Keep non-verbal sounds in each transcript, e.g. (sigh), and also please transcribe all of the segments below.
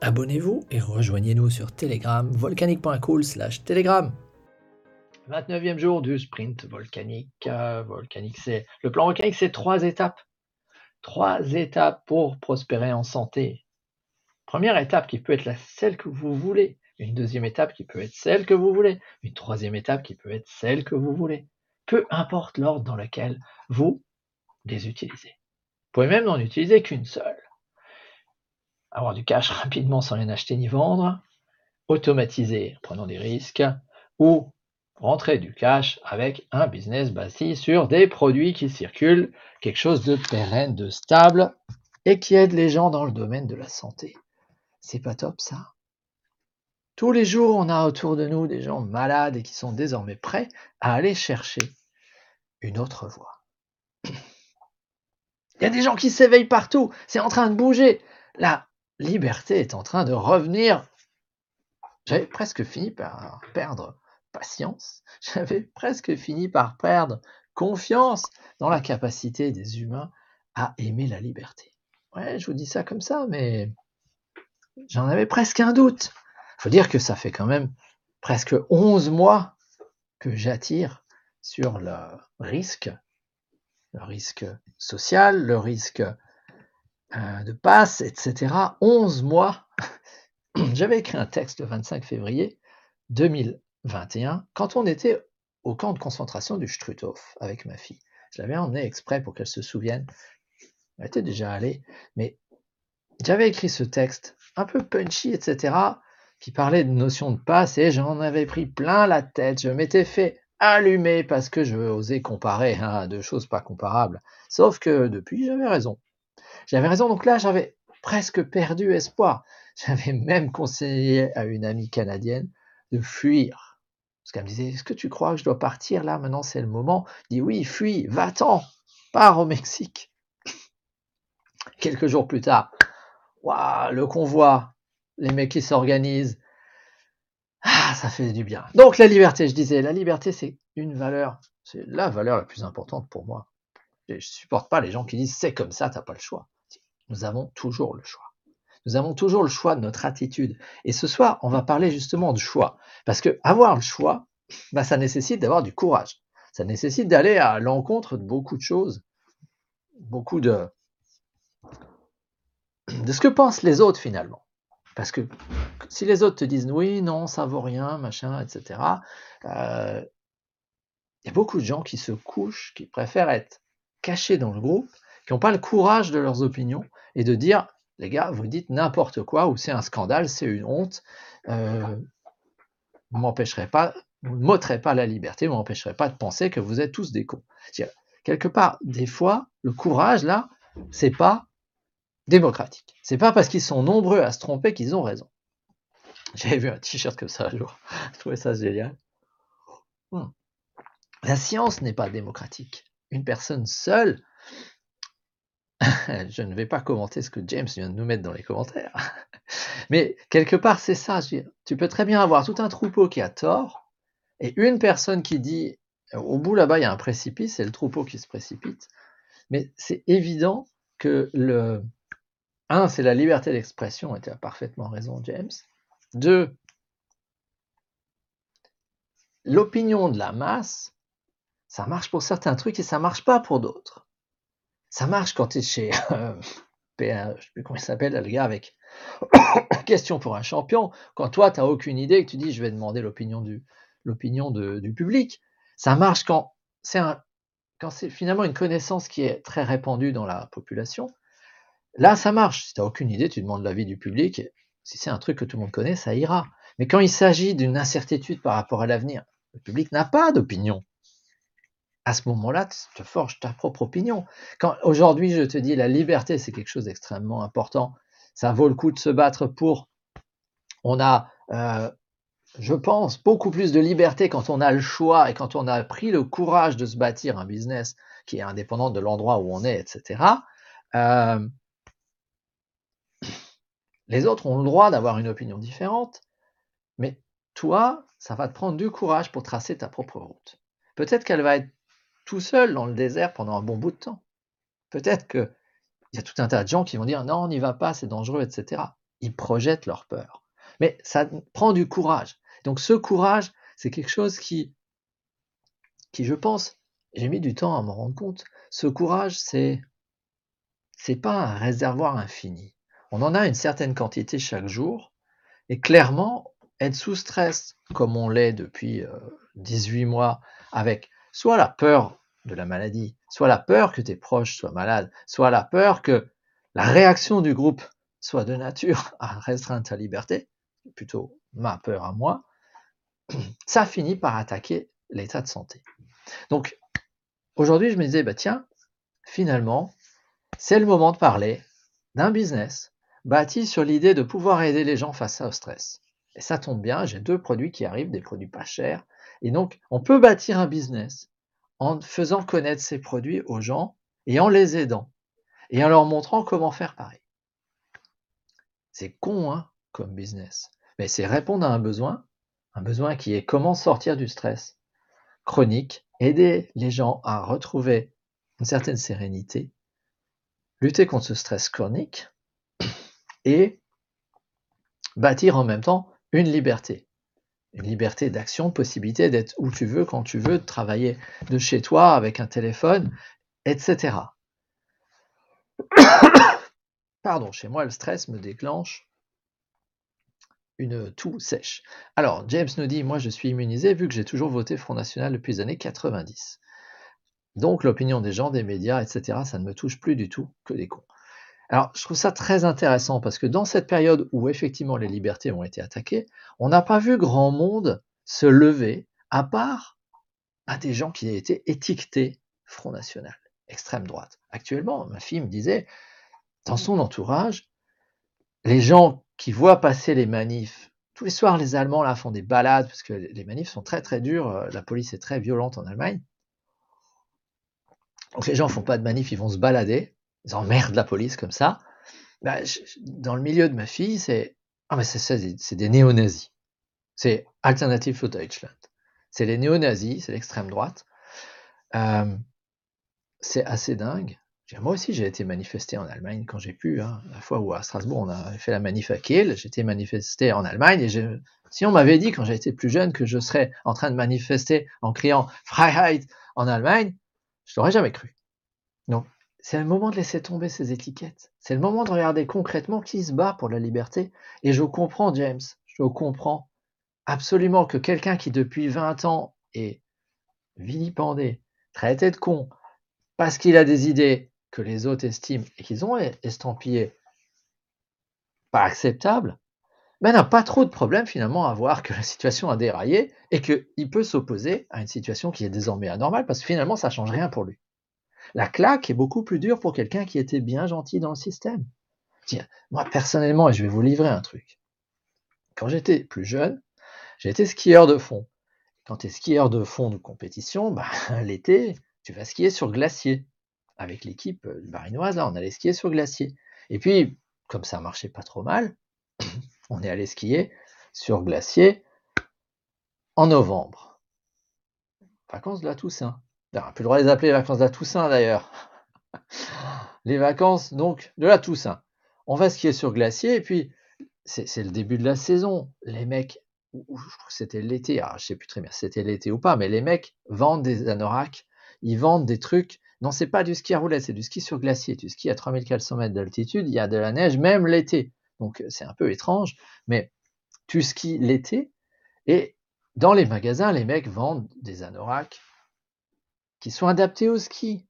Abonnez-vous et rejoignez-nous sur Telegram, volcanique.cool slash Telegram. 29e jour du sprint volcanique. Euh, volcanique, c'est le plan volcanique, c'est trois étapes. Trois étapes pour prospérer en santé. Première étape qui peut être la celle que vous voulez. Une deuxième étape qui peut être celle que vous voulez. Une troisième étape qui peut être celle que vous voulez. Peu importe l'ordre dans lequel vous les utilisez. Vous pouvez même n'en utiliser qu'une seule avoir du cash (laughs) rapidement sans rien acheter ni vendre, automatiser en prenant des risques, ou rentrer du cash avec un business basé sur des produits qui circulent, quelque chose de pérenne, de stable, et qui aide les gens dans le domaine de la santé. C'est pas top ça Tous les jours, on a autour de nous des gens malades et qui sont désormais prêts à aller chercher une autre voie. Il y a des gens qui s'éveillent partout, c'est en train de bouger. Là, liberté est en train de revenir. J'avais presque fini par perdre patience, (laughs) j'avais presque fini par perdre confiance dans la capacité des humains à aimer la liberté. Ouais, je vous dis ça comme ça, mais j'en avais presque un doute. Il faut dire que ça fait quand même presque 11 mois que j'attire sur le risque, le risque social, le risque de passe, etc. 11 mois. (clears throat) J'avais écrit un texte le 25 février 2021 quand on était au camp de concentration du Struthof avec ma fille. Je l'avais emmené exprès pour qu'elle se souvienne. Elle était déjà allée, mais j'avais écrit ce texte un peu punchy, etc., qui parlait de notion de passe et j'en avais pris plein la tête. Je m'étais fait allumer parce que je osais comparer hein, deux choses pas comparables. Sauf que depuis, j'avais raison. J'avais raison, donc là, j'avais presque perdu espoir. (laughs) J'avais même conseillé à une amie canadienne de fuir. Parce qu'elle me disait, est-ce que tu crois que je dois partir là? Maintenant, c'est le moment. Je dis, oui, fuis, va-t'en, pars au Mexique. (laughs) Quelques jours plus tard, waouh, le convoi, les mecs qui s'organisent. Ah, ça fait du bien. Donc la liberté, je disais, la liberté, c'est une valeur, c'est la valeur la plus importante pour moi. Je supporte pas les gens qui disent c'est comme ça, tu n'as pas le choix. Nous avons toujours le choix. Nous avons toujours le choix de notre attitude. Et ce soir, on va parler justement du choix. Parce que avoir le choix, bah, ça nécessite d'avoir du courage. Ça nécessite d'aller à l'encontre de beaucoup de choses, beaucoup de, de ce que pensent les autres finalement. Parce que si les autres te disent oui, non, ça vaut rien, machin, etc., euh, il y a beaucoup de gens qui se couchent, qui préfèrent être cachés dans le groupe, qui n'ont pas le courage de leurs opinions et de dire, les gars, vous dites n'importe quoi, ou c'est un scandale, c'est une honte, euh, vous m'empêcherez pas, vous ne m'ôterez pas la liberté, vous m'empêcherez pas de penser que vous êtes tous des cons. Quelque part, des fois, le courage, là, c'est pas démocratique. C'est pas parce qu'ils sont nombreux à se tromper qu'ils ont raison. J'avais vu un t-shirt comme ça un jour. (laughs) Je trouvais ça génial. Hmm. La science n'est pas démocratique. Une personne seule (laughs) je ne vais pas commenter ce que James vient de nous mettre dans les commentaires. (laughs) Mais quelque part, c'est ça. Tu peux très bien avoir tout un troupeau qui a tort et une personne qui dit au bout là-bas, il y a un précipice, c'est le troupeau qui se précipite. Mais c'est évident que le. Un, c'est la liberté d'expression, et tu as parfaitement raison, James. Deux, l'opinion de la masse, ça marche pour certains trucs et ça marche pas pour d'autres. Ça marche quand tu es chez (laughs) euh, je ne sais plus comment il s'appelle, le gars avec (coughs) question pour un champion. Quand toi, tu n'as aucune idée et que tu dis je vais demander l'opinion du, public. Ça marche quand c'est quand c'est finalement une connaissance qui est très répandue dans la population. Là, ça marche. Si tu n'as aucune idée, tu demandes l'avis du public. Si c'est un truc que tout le monde connaît, ça ira. Mais quand il s'agit d'une incertitude par rapport à l'avenir, le public n'a pas d'opinion à ce moment-là, tu te forges ta propre opinion. Quand aujourd'hui, je te dis la liberté, c'est quelque chose d'extrêmement important. Ça vaut le coup de se battre pour. On a euh, je pense, beaucoup plus de liberté quand on a le choix et quand on a pris le courage de se bâtir un business qui est indépendant de l'endroit où on est, etc. Euh, les autres ont le droit d'avoir une opinion différente, mais toi, ça va te prendre du courage pour tracer ta propre route. Peut-être qu'elle va être tout seule dans le désert pendant un bon bout de temps. Peut-être qu'il y a tout un tas de gens qui vont dire non, on n'y va pas, c'est dangereux, etc. Ils projettent leur peur. Mais ça prend du courage. Donc ce courage, c'est quelque chose qui, qui je pense, j'ai mis du temps à m'en rendre compte. Ce courage, c'est, c'est pas un réservoir infini. On en a une certaine quantité chaque jour, et clairement, être sous stress, comme on l'est depuis 18 euh, mois, avec soit la peur de la maladie, soit la peur que tes proches soient malades, soit la peur que la réaction du groupe soit de nature (laughs) à restreindre ta liberté, plutôt ma peur à moi, (clears throat) ça finit par attaquer l'état de santé. Donc, aujourd'hui, je me disais, bah tiens, finalement, c'est le moment de parler d'un business bâti sur l'idée de pouvoir aider les gens face au stress. Et ça tombe bien, j'ai deux produits qui arrivent, des produits pas chers. Et donc, on peut bâtir un business en faisant connaître ces produits aux gens et en les aidant et en leur montrant comment faire pareil. C'est con, hein, comme business. Mais c'est répondre à un besoin un besoin qui est comment sortir du stress chronique, aider les gens à retrouver une certaine sérénité, lutter contre ce stress chronique et bâtir en même temps une liberté. Une liberté d'action, possibilité d'être où tu veux, quand tu veux, de travailler de chez toi avec un téléphone, etc. (coughs) Pardon, chez moi, le stress me déclenche une toux sèche. Alors, James nous dit, moi je suis immunisé vu que j'ai toujours voté Front National depuis les années 90. Donc l'opinion des gens, des médias, etc., ça ne me touche plus du tout que des cons. Alors, je trouve ça très intéressant parce que dans cette période où effectivement les libertés ont été attaquées, on n'a pas vu grand monde se lever, à part à des gens qui été étiquetés Front National, extrême droite. Actuellement, ma fille me disait, dans son entourage, les gens qui voient passer les manifs. Tous les soirs, les Allemands là font des balades parce que les manifs sont très très durs. Euh, la police est très violente en Allemagne. Donc les gens font pas de manifs, ils vont se balader. Ils emmerdent la police comme ça. Bah, dans le milieu de ma fille, c'est ah mais c'est des néo-nazis. C'est Alternative für Deutschland. C'est les néo-nazis, c'est l'extrême droite. Euh, c'est assez dingue. Moi aussi, j'ai été manifesté en Allemagne quand j'ai pu. Hein. La fois où à Strasbourg, on a fait la manif à Kiel, j'étais manifesté en Allemagne. Si on m'avait dit quand j'étais plus jeune que je serais en train de manifester en criant Freiheit en Allemagne, je l'aurais jamais cru. Donc, c'est le moment de laisser tomber ces étiquettes. C'est le moment de regarder concrètement qui se bat pour la liberté. Et je comprends, James, je comprends absolument que quelqu'un qui depuis 20 ans est vilipendé, traité de con, parce qu'il a des idées que les autres estiment et qu'ils ont estampillé pas acceptable, mais n'a pas trop de problème finalement à voir que la situation a déraillé et qu'il peut s'opposer à une situation qui est désormais anormale parce que finalement ça change rien pour lui. La claque est beaucoup plus dure pour quelqu'un qui était bien gentil dans le système. Tiens, moi personnellement, et je vais vous livrer un truc. Quand j'étais plus jeune, j'étais skieur de fond. Quand tu es skieur de fond de compétition, bah, (laughs) l'été, tu vas skier sur glacier avec l'équipe euh, barinoise, là, on allait skier sur glacier. Et puis, comme ça marchait pas trop mal, (clears throat) on est allé skier sur glacier en novembre. Vacances de la Toussaint. On n'a plus le droit de les appeler les vacances de la Toussaint d'ailleurs. (laughs) Les vacances donc de la Toussaint. On va skier sur glacier et puis c'est le début de la saison. Les mecs, c'était l'été, je sais plus très bien si c'était l'été ou pas, mais les mecs vendent des anoraks, ils vendent des trucs non, c'est pas du ski à roulettes, c'est du ski sur glacier. Tu skis à 3400 mètres d'altitude, il y a de la neige même l'été. Donc c'est un peu étrange, mais tu skis l'été et dans les magasins, les mecs vendent des anoraks qui sont adaptés au ski,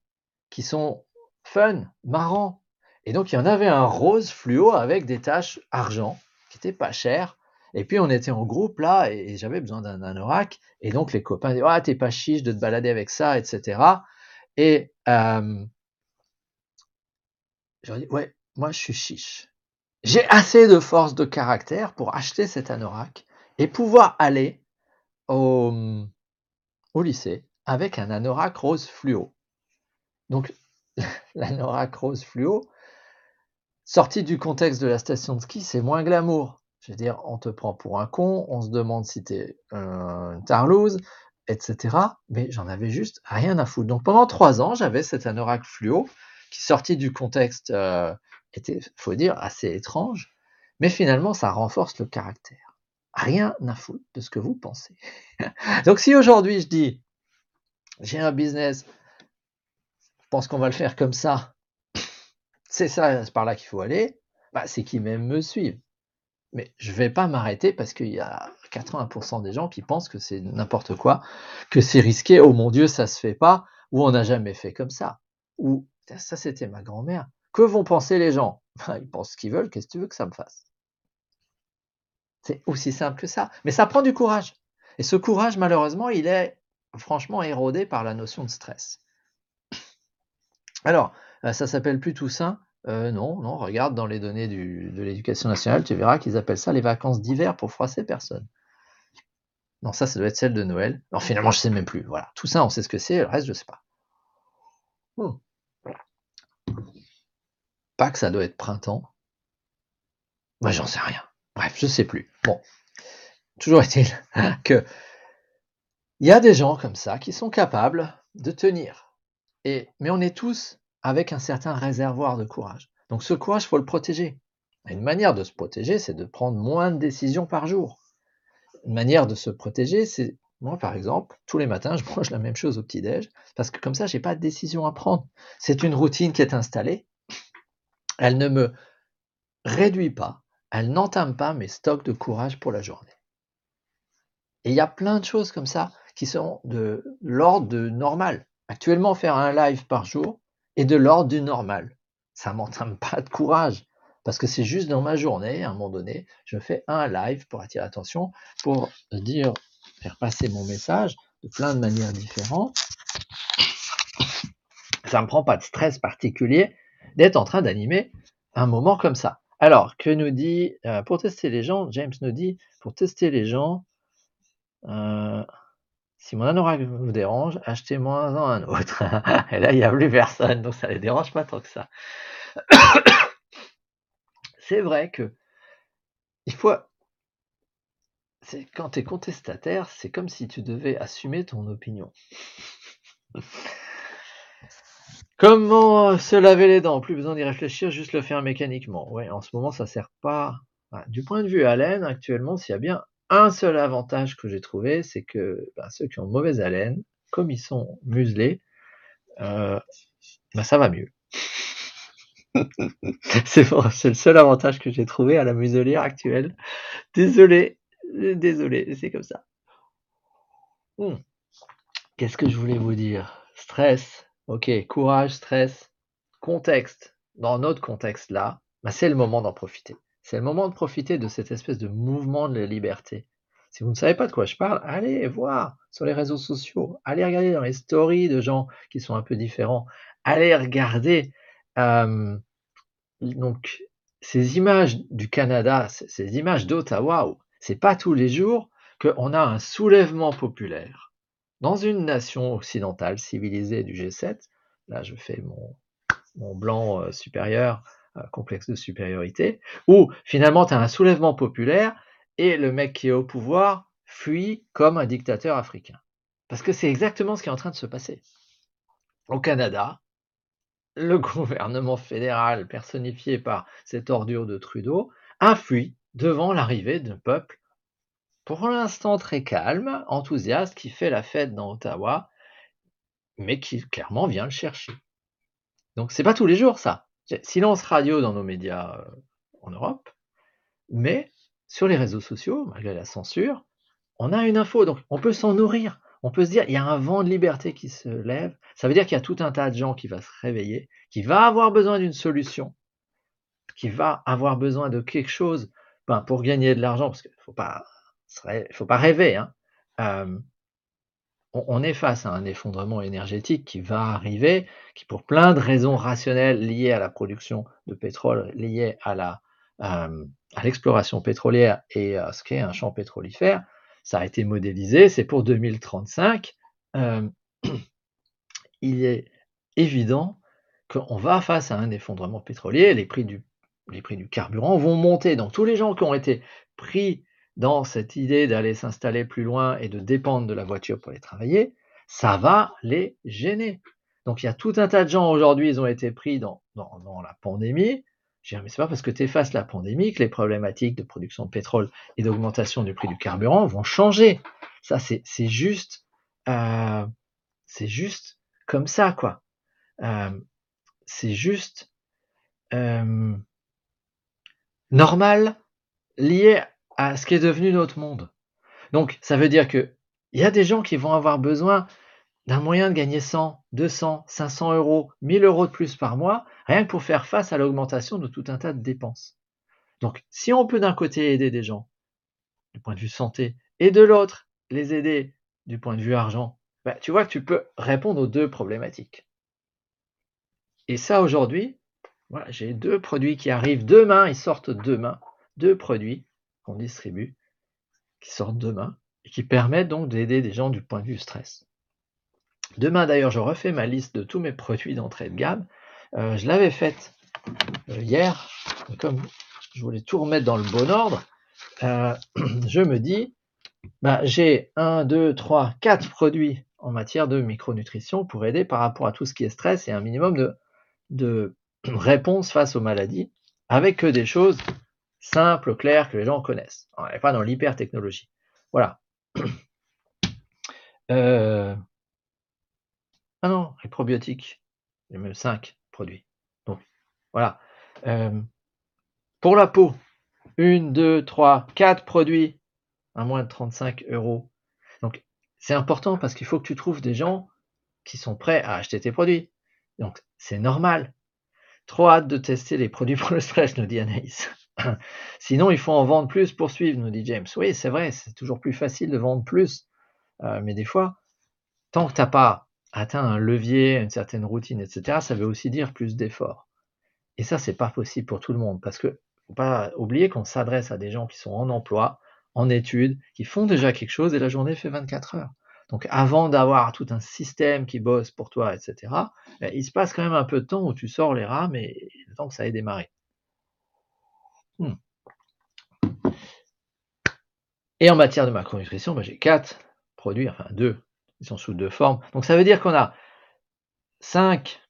qui sont fun, marrants. Et donc il y en avait un rose fluo avec des taches argent qui était pas cher. Et puis on était en groupe là et, j'avais besoin d'un anorak. Et donc les copains disaient Ah, t'es pas chiche de te balader avec ça, etc. Et euh, leur dis, ouais, moi je suis chiche. J'ai assez de force de caractère pour acheter cet anorak et pouvoir aller au lycée avec un anorak rose fluo. Donc, (laughs) l'anorak rose fluo, sorti du contexte de la station de ski, c'est moins glamour. Je veux dire, on te prend pour un con, on se demande si t'es un tarlouse, etc. Mais j'en avais juste rien à foutre. Donc pendant trois ans, j'avais cet anorak fluo qui, sorti du contexte, euh, était, faut dire, assez étrange. Mais finalement, ça renforce le caractère. Rien à foutre de ce que vous pensez. (laughs) Donc si aujourd'hui je dis, j'ai un business, je pense qu'on va le faire comme ça, c'est ça, c'est par là qu'il faut aller, bah, c'est qu'ils même me suivent. Mais je vais pas m'arrêter parce qu'il y a 80% des gens qui pensent que c'est n'importe quoi, que c'est risqué, oh mon Dieu, ça se fait pas, ou on n'a jamais fait comme ça, ou ça c'était ma grand-mère. Que vont penser les gens? (laughs) Ils pensent ce qu'ils veulent, qu'est-ce que tu veux que ça me fasse? C'est aussi simple que ça. Mais ça prend du courage. Et ce courage, malheureusement, il est franchement érodé par la notion de stress. Alors, euh, ça s'appelle plus Toussaint euh, non, non, regarde dans les données de l'éducation nationale, tu verras qu'ils appellent ça les vacances d'hiver pour froisser personne. Non, ça, ça doit être celle de Noël. Alors finalement, je sais même plus. Voilà, tout ça, on sait ce que c'est, le reste, je sais pas. Hmm. Pas que ça doit être printemps. Moi, j'en sais rien. Bref, je sais plus. Bon, toujours est-il (laughs) que il y a des gens comme ça qui sont capables de tenir. Et, mais on est tous avec un certain réservoir de courage. Donc ce courage, il faut le protéger. une manière de se protéger, c'est de prendre moins de décisions par jour. Une manière de se protéger, c'est moi, par exemple, tous les matins, (laughs) je mange la même chose au petit-déj, parce que comme ça, je n'ai pas de décision à prendre. C'est une routine qui est installée. Elle ne me réduit pas, elle n'entame pas mes stocks de courage pour la journée. Et il y a plein de choses comme ça qui sont de l'ordre normal. Actuellement, faire un live par jour, et de l'ordre du normal. Ça m'entraîne (laughs) pas de courage, parce que c'est juste dans ma journée, à un moment donné, je fais un live pour attirer l'attention, pour dire, faire passer mon message de plein de manières différentes. Ça me prend pas de stress particulier d'être en train d'animer un moment comme ça. Alors, que nous dit, euh, pour tester les gens, James nous dit, pour tester les gens, euh, si mon anorak vous dérange, achetez-moi un autre. (laughs) Et là, il n'y a plus personne, donc ça ne les dérange pas tant que ça. (coughs) c'est vrai que il faut. Quand tu es contestataire, c'est comme si tu devais assumer ton opinion. (laughs) Comment se laver les dents? Plus besoin d'y réfléchir, juste le faire mécaniquement. Ouais, en ce moment, ça sert pas. Du point de vue haleine, actuellement, s'il y a bien un seul avantage que j'ai trouvé, c'est que bah, ceux qui ont mauvaise haleine, comme ils sont muselés, euh, bah, ça va mieux. (laughs) c'est le seul avantage que j'ai trouvé à la muselière actuelle. Désolé, désolé, c'est comme ça. Hmm. Qu'est-ce que je voulais vous dire? Stress, ok, courage, stress, contexte. Dans notre contexte là, bah, c'est le moment d'en profiter. C'est le moment de profiter de cette espèce de mouvement de la liberté. Si vous ne savez pas de quoi je parle, allez voir sur les réseaux sociaux, allez regarder dans les stories de gens qui sont un peu différents, allez regarder euh, donc ces images du Canada, ces images d'Ottawa, c'est pas tous les jours qu'on a un soulèvement populaire dans une nation occidentale civilisée du G7. Là, je fais mon, blanc euh, supérieur complexe de supériorité, où finalement tu as un soulèvement populaire et le mec qui est au pouvoir fuit comme un dictateur africain. Parce que c'est exactement ce qui est en train de se passer. Au Canada, le (laughs) gouvernement fédéral, personnifié par cette ordure de Trudeau, a fui devant l'arrivée d'un peuple, pour l'instant très calme, enthousiaste, qui fait la fête dans Ottawa, mais qui clairement vient le chercher. Donc c'est pas tous les jours ça. Silence radio dans nos médias euh, en Europe, mais sur les réseaux sociaux, malgré la censure, on a une info, donc on peut s'en nourrir. On peut se dire, il y a un vent de liberté qui se lève. Ça veut dire qu'il y a tout un tas de gens qui va se réveiller, qui va avoir besoin d'une solution, qui va avoir besoin de quelque chose ben, pour gagner de l'argent, parce qu'il ne faut pas, rêver. Hein. Euh, on, est face à un effondrement énergétique qui va arriver, qui pour plein de raisons rationnelles liées à la production de pétrole, liées à euh, l'exploration pétrolière et à ce qu'est un champ pétrolifère. Ça a été modélisé, c'est pour 2035. Euh, (clears throat) il est évident qu'on va face à un effondrement pétrolier, les prix, du, les prix du carburant vont monter. Donc tous les gens qui ont été pris dans cette idée d'aller s'installer plus loin et de dépendre de la voiture pour aller travailler, ça va les gêner. Donc il y a tout un tas de gens aujourd'hui, ils ont été pris dans, dans, la pandémie. Je dis, mais c'est pas parce que tu effaces la pandémie que les problématiques de production de pétrole et d'augmentation du prix du carburant vont changer. Ça, c'est juste, euh, c'est juste comme ça, quoi. Euh, c'est juste euh, normal lié à ce qui est devenu notre monde. Donc, ça veut dire que il y a des gens qui vont avoir besoin d'un moyen de gagner 100, 200, 500 euros, 1000 euros de plus par mois, rien que pour faire face à l'augmentation de tout un tas de dépenses. Donc, si on peut d'un côté aider des gens du point de vue santé et de l'autre les aider du point de vue argent, bah, tu vois que tu peux répondre aux deux problématiques. Et ça, aujourd'hui, voilà, j'ai deux produits qui arrivent demain, ils sortent demain, deux produits qu'on distribue, qui sortent demain, et qui permettent donc d'aider des gens du point de vue stress. Demain d'ailleurs, je refais ma liste de tous mes produits d'entrée de gamme. Euh, je l'avais faite euh, hier, comme je voulais tout remettre dans le bon ordre, euh, (clears throat) je me dis, bah, j'ai 1, 2, 3, 4 produits en matière de micronutrition pour aider par rapport à tout ce qui est stress et un minimum de, de (clears throat) réponse face aux maladies, avec que des choses simples, claires, que les gens connaissent. On n'est pas dans l'hyper-technologie. Voilà. (clears throat) Euh, ah non, les probiotiques, j'ai même 5 produits. Donc, voilà. Euh, pour la peau, 1, 2, 3, 4 produits à moins de 35 euros. Donc, c'est important parce qu'il faut que tu trouves des gens qui sont prêts à acheter tes produits. Donc, c'est normal. Trop hâte de tester les produits pour le stress, nous dit Anaïs. (clears throat) Sinon, il faut en vendre plus pour suivre, nous dit James. Oui, c'est vrai, c'est toujours plus facile de vendre plus. Euh, mais des fois, tant que tu n'as pas atteint un levier, une certaine routine, etc., ça veut aussi dire plus d'efforts. Et ça, c'est pas possible pour tout le monde, parce que faut pas oublier qu'on s'adresse à des gens qui sont en emploi, en études, qui font déjà quelque chose, et la journée fait 24 heures. Donc avant d'avoir tout un système qui bosse pour toi, etc., ben, il se passe quand même un peu de temps où tu sors les rames et le temps que ça ait démarré. Hmm. Et en matière de macronutrition, ben, j'ai quatre produits, enfin deux, ils sont sous deux formes. Donc ça veut dire qu'on a 5,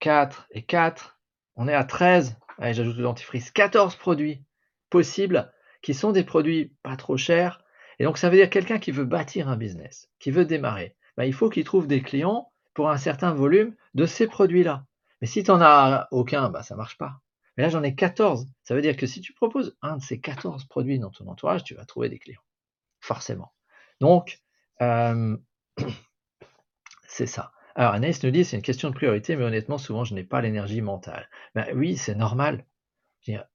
4 et 4. On est à 13. Allez, j'ajoute le dentifrice. 14 produits possibles qui sont des produits pas trop chers. Et donc ça veut dire quelqu'un qui veut bâtir un business, qui veut démarrer. Ben, il faut qu'il trouve des clients pour un certain volume de ces produits-là. Mais si tu n'en as aucun, ben, ça ne marche pas. Mais là, j'en ai 14. Ça veut dire que si tu proposes un de ces 14 produits dans ton entourage, tu vas trouver des clients. Forcément. Donc, euh, (clears throat) c'est ça. Alors Anaïs nous dit c'est une question de priorité, mais honnêtement, souvent je n'ai pas l'énergie mentale. Ben oui, c'est normal.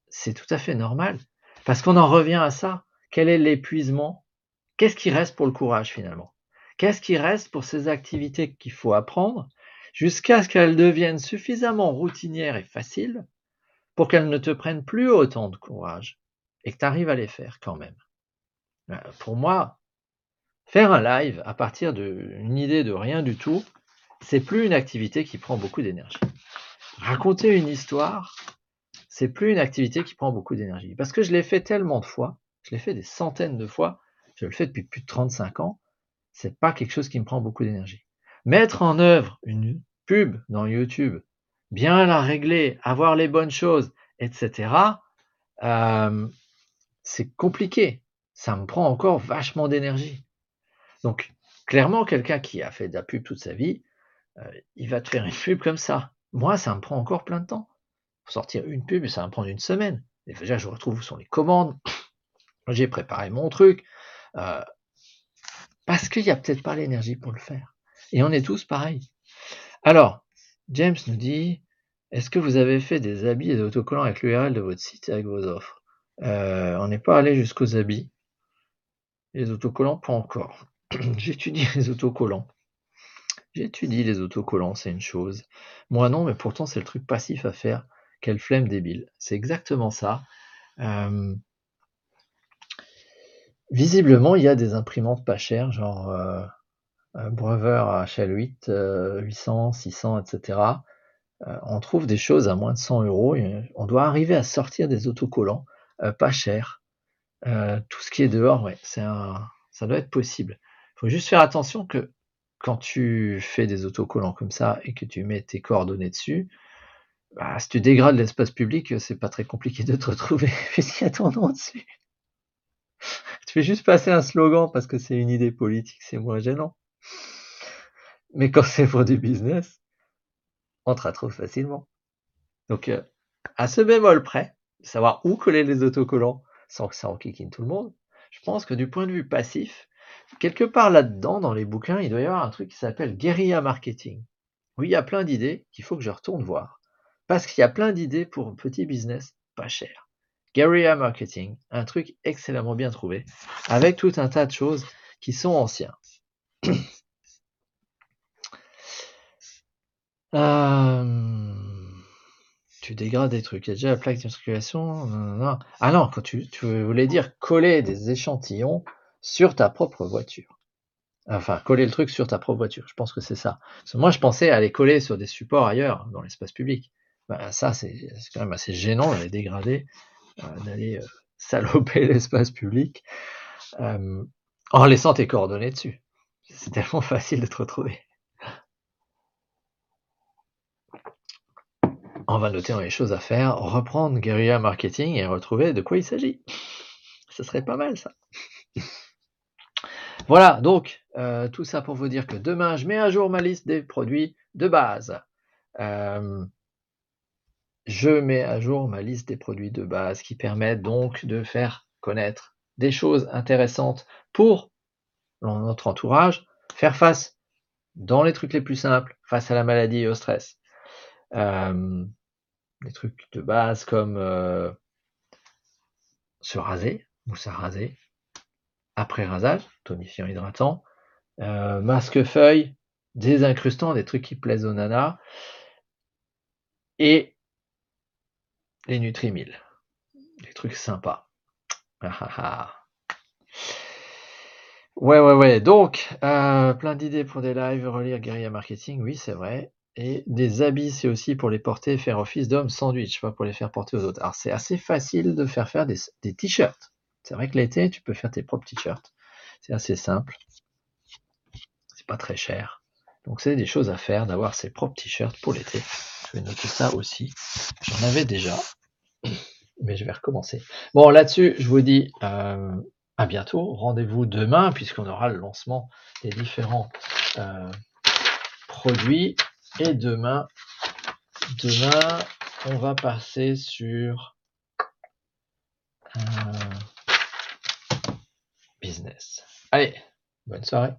C'est tout à fait normal. Parce qu'on en revient à ça. Quel est l'épuisement? Qu'est-ce qui reste pour le courage finalement? Qu'est-ce qui reste pour ces activités qu'il faut apprendre jusqu'à ce qu'elles deviennent suffisamment routinières et faciles pour qu'elles ne te prennent plus autant de courage et que tu arrives à les faire quand même. Ben, pour moi, Faire un live à partir d'une idée de rien du tout, c'est plus une activité qui prend beaucoup d'énergie. Raconter une histoire, c'est plus une activité qui prend beaucoup d'énergie. Parce que je l'ai fait tellement de fois, je l'ai fait des centaines de fois, je le fais depuis plus de 35 ans, c'est pas quelque chose qui me prend beaucoup d'énergie. Mettre en œuvre une pub dans YouTube, bien la régler, avoir les bonnes choses, etc., euh, c'est compliqué. Ça me prend encore vachement d'énergie. Donc, clairement, quelqu'un qui a fait de la pub toute sa vie, euh, il va te faire une pub comme ça. Moi, ça me prend encore plein de temps. Pour sortir une pub, ça va me prendre une semaine. Et déjà, je retrouve où sont les commandes. J'ai préparé mon truc. Euh, parce qu'il n'y a peut-être pas l'énergie pour le faire. Et on est tous pareils. Alors, James nous dit, est-ce que vous avez fait des habits et des autocollants avec l'URL de votre site avec vos offres? Euh, On n'est pas allé jusqu'aux habits. Les autocollants, pas encore. (clears throat) J'étudie les autocollants. J'étudie les autocollants, c'est une chose. Moi non, mais pourtant c'est le truc passif à faire. Quelle flemme débile. C'est exactement ça. Euh, visiblement, il y a des imprimantes pas chères, genre euh, Brother HL8, 800, 600, etc. on trouve des choses à moins de 100 euros. On doit arriver à sortir des autocollants pas chers. tout ce qui est dehors, ouais, c'est un, ça doit être possible. Il faut juste faire attention que quand tu fais des autocollants comme ça et que tu mets tes coordonnées dessus, bah, si tu dégrades l'espace public, c'est pas très compliqué de te (laughs) retrouver puisqu'il y a ton nom dessus. (laughs) tu fais juste passer un slogan parce que c'est une idée politique, c'est moins gênant. Mais quand c'est pour du business, on te retrouve facilement. Donc, euh, à ce bémol près, savoir où coller les autocollants sans que ça enquiquine tout le monde, je pense que du point de vue passif, quelque part là-dedans, dans les bouquins, il doit y avoir un truc qui s'appelle guérilla marketing. Oui, il y a plein d'idées qu'il faut que je retourne voir. Parce qu'il y a plein d'idées pour un petit business pas cher. Guerrilla marketing, un truc excellemment bien trouvé, avec tout un tas de choses qui sont anciens. Euh, tu dégrades des trucs. Il y a déjà la plaque d'immatriculation. Ah non, quand tu, tu voulais dire coller des échantillons sur ta propre voiture. Enfin, coller le truc sur ta propre voiture. Je pense que c'est ça. moi, je pensais les coller sur des supports ailleurs, dans l'espace public. Ben, ça, c'est quand même assez gênant d'aller dégrader, euh, d'aller euh, saloper (laughs) l'espace public euh, en laissant tes coordonnées dessus. C'est tellement facile de te retrouver. On va noter les choses à faire, reprendre Guerilla Marketing et retrouver de quoi il s'agit. Ce serait pas mal ça. Voilà, donc euh, tout ça pour vous dire que demain, je mets à jour ma liste des produits de base. Euh, je mets à jour ma liste des produits de base qui permettent donc de faire connaître des choses intéressantes pour notre entourage, faire face dans les trucs les plus simples, face à la maladie et au stress. Euh, des trucs de base comme se raser, mousse à raser, après rasage, tonifiant hydratant, euh, masque feuille, désincrustant, des trucs qui plaisent aux nanas, et les Nutrimil, des trucs sympas. Ah, ah, ah. Ouais, ouais, ouais. Donc, euh, plein d'idées pour des lives, relire Guerilla Marketing, oui, c'est vrai. Et des habits, c'est aussi pour les porter faire office d'homme sandwich, pas pour les faire porter aux autres. Alors, c'est assez facile de faire faire des t-shirts. C'est vrai que l'été, tu peux faire tes propres t-shirts. C'est assez simple. C'est pas très cher. Donc c'est des choses à faire, d'avoir ses propres t-shirts pour l'été. Je vais noter ça aussi. J'en avais déjà, mais je vais recommencer. Bon, là-dessus, je vous dis euh, à bientôt. Rendez-vous demain, puisqu'on aura le lancement des différents euh, produits. Et demain, demain, on va passer sur... Euh, business. Allez, bonne soirée.